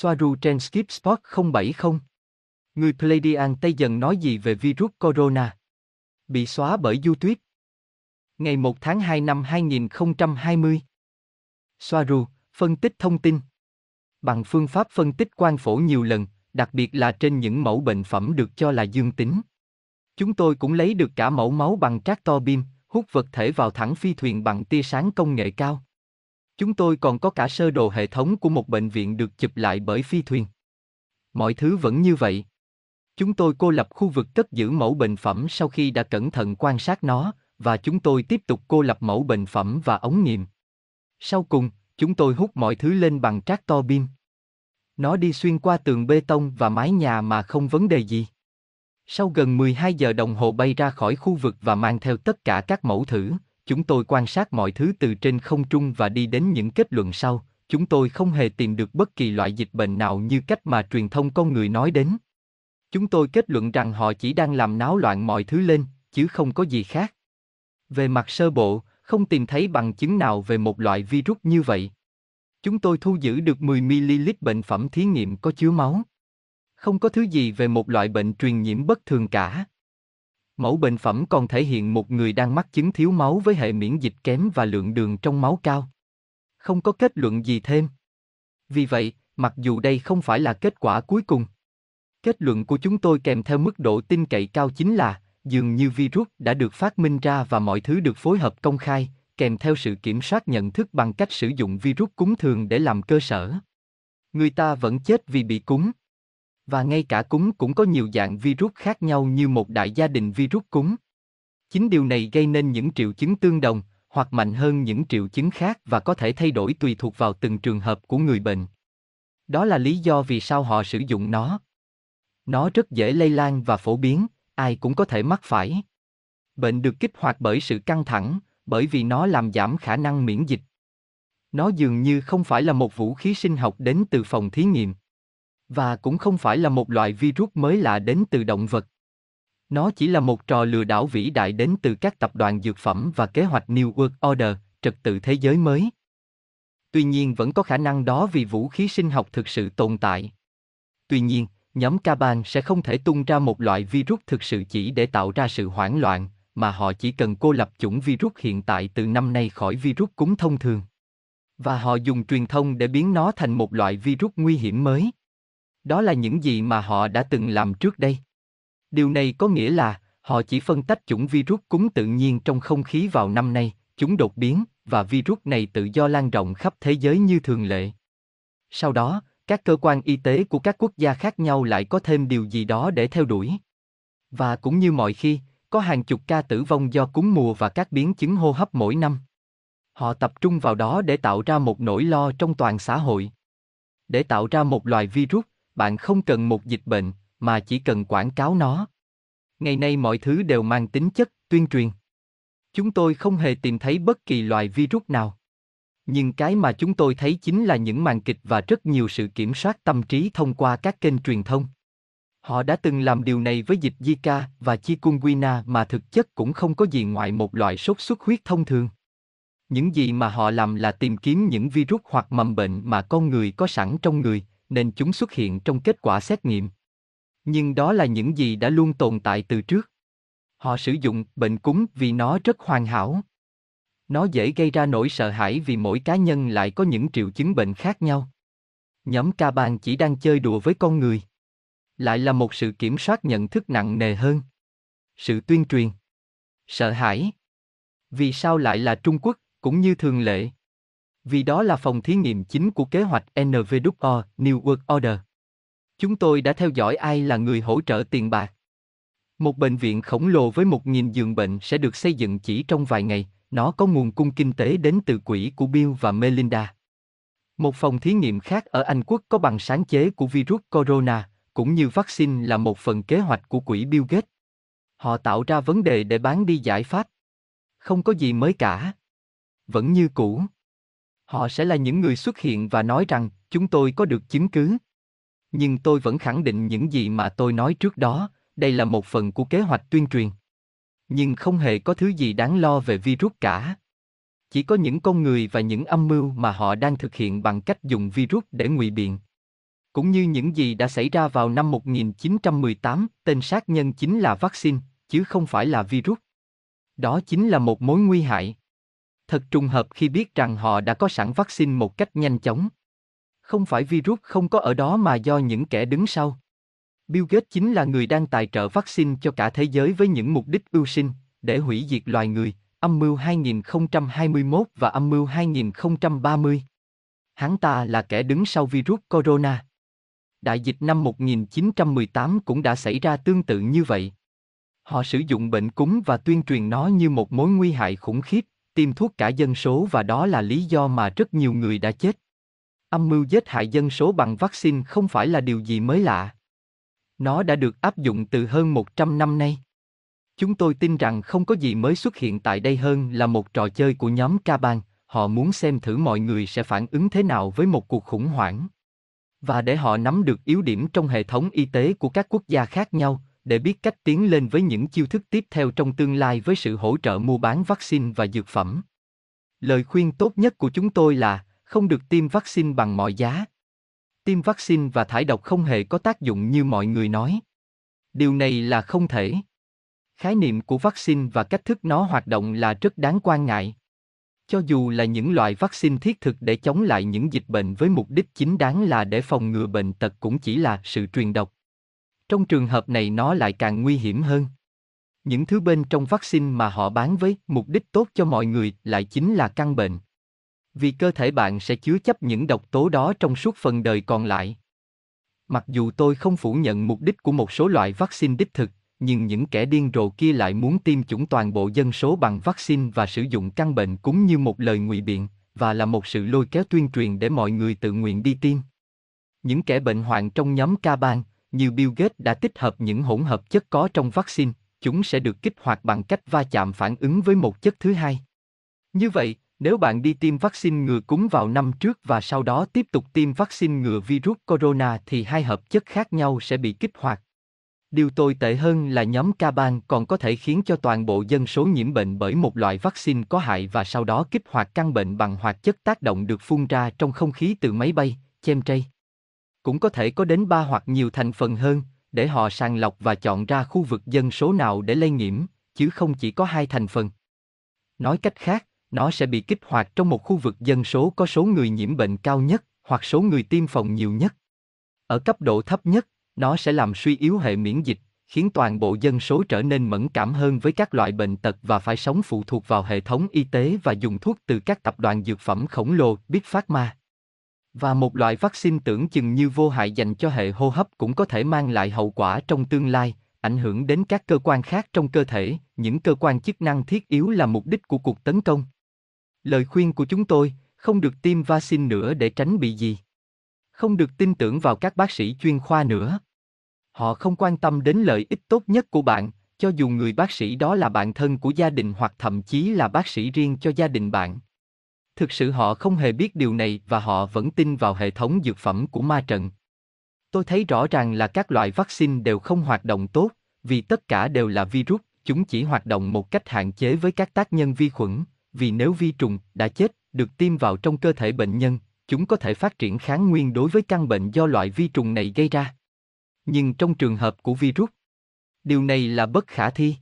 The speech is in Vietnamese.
Soaru trên Skip Spot 070. Người Pleiadian Tây dần nói gì về virus corona? Bị xóa bởi YouTube. Ngày 1 tháng 2 năm 2020. Soaru, phân tích thông tin. Bằng phương pháp phân tích quang phổ nhiều lần, đặc biệt là trên những mẫu bệnh phẩm được cho là dương tính. Chúng tôi cũng lấy được cả mẫu máu bằng tractor beam, hút vật thể vào thẳng phi thuyền bằng tia sáng công nghệ cao. Chúng tôi còn có cả sơ đồ hệ thống của một bệnh viện được chụp lại bởi phi thuyền. Mọi thứ vẫn như vậy. Chúng tôi cô lập khu vực cất giữ mẫu bệnh phẩm sau khi đã cẩn thận quan sát nó, và chúng tôi tiếp tục cô lập mẫu bệnh phẩm và ống nghiệm. Sau cùng, chúng tôi hút mọi thứ lên bằng tractor beam. Nó đi xuyên qua tường bê tông và mái nhà mà không vấn đề gì. Sau gần 12 giờ đồng hồ bay ra khỏi khu vực và mang theo tất cả các mẫu thử, chúng tôi quan sát mọi thứ từ trên không trung và đi đến những kết luận sau. Chúng tôi không hề tìm được bất kỳ loại dịch bệnh nào như cách mà truyền thông con người nói đến. Chúng tôi kết luận rằng họ chỉ đang làm náo loạn mọi thứ lên, chứ không có gì khác. Về mặt sơ bộ, không tìm thấy bằng chứng nào về một loại virus như vậy. Chúng tôi thu giữ được 10ml bệnh phẩm thí nghiệm có chứa máu. Không có thứ gì về một loại bệnh truyền nhiễm bất thường cả. Mẫu bệnh phẩm còn thể hiện một người đang mắc chứng thiếu máu với hệ miễn dịch kém và lượng đường trong máu cao. Không có kết luận gì thêm. Vì vậy, mặc dù đây không phải là kết quả cuối cùng, kết luận của chúng tôi kèm theo mức độ tin cậy cao chính là dường như virus đã được phát minh ra và mọi thứ được phối hợp công khai, kèm theo sự kiểm soát nhận thức bằng cách sử dụng virus cúm thường để làm cơ sở. Người ta vẫn chết vì bị cúm. Và ngay cả cúm cũng có nhiều dạng virus khác nhau như một đại gia đình virus cúm. Chính điều này gây nên những triệu chứng tương đồng, hoặc mạnh hơn những triệu chứng khác và có thể thay đổi tùy thuộc vào từng trường hợp của người bệnh. Đó là lý do vì sao họ sử dụng nó. Nó rất dễ lây lan và phổ biến, ai cũng có thể mắc phải. Bệnh được kích hoạt bởi sự căng thẳng, bởi vì nó làm giảm khả năng miễn dịch. Nó dường như không phải là một vũ khí sinh học đến từ phòng thí nghiệm. Và cũng không phải là một loại virus mới lạ đến từ động vật. Nó chỉ là một trò lừa đảo vĩ đại đến từ các tập đoàn dược phẩm và kế hoạch New World Order, trật tự thế giới mới. Tuy nhiên vẫn có khả năng đó vì vũ khí sinh học thực sự tồn tại. Tuy nhiên, nhóm Kaban sẽ không thể tung ra một loại virus thực sự chỉ để tạo ra sự hoảng loạn, mà họ chỉ cần cô lập chủng virus hiện tại từ năm nay khỏi virus cúm thông thường. Và họ dùng truyền thông để biến nó thành một loại virus nguy hiểm mới. Đó là những gì mà họ đã từng làm trước đây. Điều này có nghĩa là họ chỉ phân tách chủng virus cúm tự nhiên trong không khí vào năm nay, chúng đột biến và virus này tự do lan rộng khắp thế giới như thường lệ. Sau đó, các cơ quan y tế của các quốc gia khác nhau lại có thêm điều gì đó để theo đuổi. Và cũng như mọi khi, có hàng chục ca tử vong do cúm mùa và các biến chứng hô hấp mỗi năm. Họ tập trung vào đó để tạo ra một nỗi lo trong toàn xã hội. Để tạo ra một loài virus, bạn không cần một dịch bệnh, mà chỉ cần quảng cáo nó. Ngày nay mọi thứ đều mang tính chất tuyên truyền. Chúng tôi không hề tìm thấy bất kỳ loài virus nào. Nhưng cái mà chúng tôi thấy chính là những màn kịch và rất nhiều sự kiểm soát tâm trí thông qua các kênh truyền thông. Họ đã từng làm điều này với dịch Zika và chikungunya mà thực chất cũng không có gì ngoài một loại sốt xuất huyết thông thường. Những gì mà họ làm là tìm kiếm những virus hoặc mầm bệnh mà con người có sẵn trong người, nên chúng xuất hiện trong kết quả xét nghiệm. Nhưng đó là những gì đã luôn tồn tại từ trước. Họ sử dụng bệnh cúm vì nó rất hoàn hảo. Nó dễ gây ra nỗi sợ hãi vì mỗi cá nhân lại có những triệu chứng bệnh khác nhau. Nhóm ca bàn chỉ đang chơi đùa với con người lại là một sự kiểm soát nhận thức nặng nề hơn. Sự tuyên truyền. Sợ hãi. Vì sao lại là Trung Quốc, cũng như thường lệ? Vì đó là phòng thí nghiệm chính của kế hoạch NVWO New World Order. Chúng tôi đã theo dõi ai là người hỗ trợ tiền bạc. Một bệnh viện khổng lồ với 1.000 giường bệnh sẽ được xây dựng chỉ trong vài ngày, nó có nguồn cung kinh tế đến từ quỹ của Bill và Melinda. Một phòng thí nghiệm khác ở Anh Quốc có bằng sáng chế của virus corona, cũng như vaccine là một phần kế hoạch của quỹ Bill Gates. Họ tạo ra vấn đề để bán đi giải pháp. Không có gì mới cả. Vẫn như cũ. Họ sẽ là những người xuất hiện và nói rằng chúng tôi có được chứng cứ. Nhưng tôi vẫn khẳng định những gì mà tôi nói trước đó, đây là một phần của kế hoạch tuyên truyền. Nhưng không hề có thứ gì đáng lo về virus cả. Chỉ có những con người và những âm mưu mà họ đang thực hiện bằng cách dùng virus để ngụy biện. cũng như những gì đã xảy ra vào năm 1918, tên sát nhân chính là vaccine, chứ không phải là virus. Đó chính là một mối nguy hại. Thật trùng hợp khi biết rằng họ đã có sẵn vaccine một cách nhanh chóng. Không phải virus không có ở đó mà do những kẻ đứng sau. Bill Gates chính là người đang tài trợ vaccine cho cả thế giới với những mục đích ưu sinh, để hủy diệt loài người, âm mưu 2021 và âm mưu 2030. Hắn ta là kẻ đứng sau virus corona. Đại dịch năm 1918 cũng đã xảy ra tương tự như vậy. Họ sử dụng bệnh cúm và tuyên truyền nó như một mối nguy hại khủng khiếp, tiêm thuốc cả dân số và đó là lý do mà rất nhiều người đã chết. Âm mưu giết hại dân số bằng vaccine không phải là điều gì mới lạ. Nó đã được áp dụng từ hơn 100 năm nay. Chúng tôi tin rằng không có gì mới xuất hiện tại đây hơn là một trò chơi của nhóm Kaban, họ muốn xem thử mọi người sẽ phản ứng thế nào với một cuộc khủng hoảng. Và để họ nắm được yếu điểm trong hệ thống y tế của các quốc gia khác nhau, để biết cách tiến lên với những chiêu thức tiếp theo trong tương lai với sự hỗ trợ mua bán vaccine và dược phẩm. Lời khuyên tốt nhất của chúng tôi là, không được tiêm vaccine bằng mọi giá. Tiêm vaccine và thải độc không hề có tác dụng như mọi người nói. Điều này là không thể. Khái niệm của vaccine và cách thức nó hoạt động là rất đáng quan ngại. Cho dù là những loại vaccine thiết thực để chống lại những dịch bệnh với mục đích chính đáng là để phòng ngừa bệnh tật cũng chỉ là sự truyền độc. Trong trường hợp này nó lại càng nguy hiểm hơn. Những thứ bên trong vaccine mà họ bán với mục đích tốt cho mọi người lại chính là căn bệnh. Vì cơ thể bạn sẽ chứa chấp những độc tố đó trong suốt phần đời còn lại. Mặc dù tôi không phủ nhận mục đích của một số loại vaccine đích thực, nhưng những kẻ điên rồ kia lại muốn tiêm chủng toàn bộ dân số bằng vaccine và sử dụng căn bệnh cũng như một lời ngụy biện, và là một sự lôi kéo tuyên truyền để mọi người tự nguyện đi tiêm. Những kẻ bệnh hoạn trong nhóm ca bang, như Bill Gates đã tích hợp những hỗn hợp chất có trong vaccine, chúng sẽ được kích hoạt bằng cách va chạm phản ứng với một chất thứ hai. Như vậy, nếu bạn đi tiêm vaccine ngừa cúm vào năm trước và sau đó tiếp tục tiêm vaccine ngừa virus corona thì hai hợp chất khác nhau sẽ bị kích hoạt. Điều tồi tệ hơn là nhóm Caban còn có thể khiến cho toàn bộ dân số nhiễm bệnh bởi một loại vaccine có hại và sau đó kích hoạt căn bệnh bằng hoạt chất tác động được phun ra trong không khí từ máy bay, chemtray. Cũng có thể có đến ba hoặc nhiều thành phần hơn, để họ sàng lọc và chọn ra khu vực dân số nào để lây nhiễm, chứ không chỉ có hai thành phần. Nói cách khác, nó sẽ bị kích hoạt trong một khu vực dân số có số người nhiễm bệnh cao nhất, hoặc số người tiêm phòng nhiều nhất. Ở cấp độ thấp nhất, nó sẽ làm suy yếu hệ miễn dịch, khiến toàn bộ dân số trở nên mẫn cảm hơn với các loại bệnh tật và phải sống phụ thuộc vào hệ thống y tế và dùng thuốc từ các tập đoàn dược phẩm khổng lồ Big Pharma. Và một loại vaccine tưởng chừng như vô hại dành cho hệ hô hấp cũng có thể mang lại hậu quả trong tương lai, ảnh hưởng đến các cơ quan khác trong cơ thể, những cơ quan chức năng thiết yếu là mục đích của cuộc tấn công. Lời khuyên của chúng tôi, không được tiêm vaccine nữa để tránh bị gì. Không được tin tưởng vào các bác sĩ chuyên khoa nữa. Họ không quan tâm đến lợi ích tốt nhất của bạn, cho dù người bác sĩ đó là bạn thân của gia đình hoặc thậm chí là bác sĩ riêng cho gia đình bạn. Thực sự họ không hề biết điều này và họ vẫn tin vào hệ thống dược phẩm của ma trận. Tôi thấy rõ ràng là các loại vaccine đều không hoạt động tốt, vì tất cả đều là virus, chúng chỉ hoạt động một cách hạn chế với các tác nhân vi khuẩn, vì nếu vi trùng đã chết, được tiêm vào trong cơ thể bệnh nhân, chúng có thể phát triển kháng nguyên đối với căn bệnh do loại vi trùng này gây ra. Nhưng trong trường hợp của virus, điều này là bất khả thi.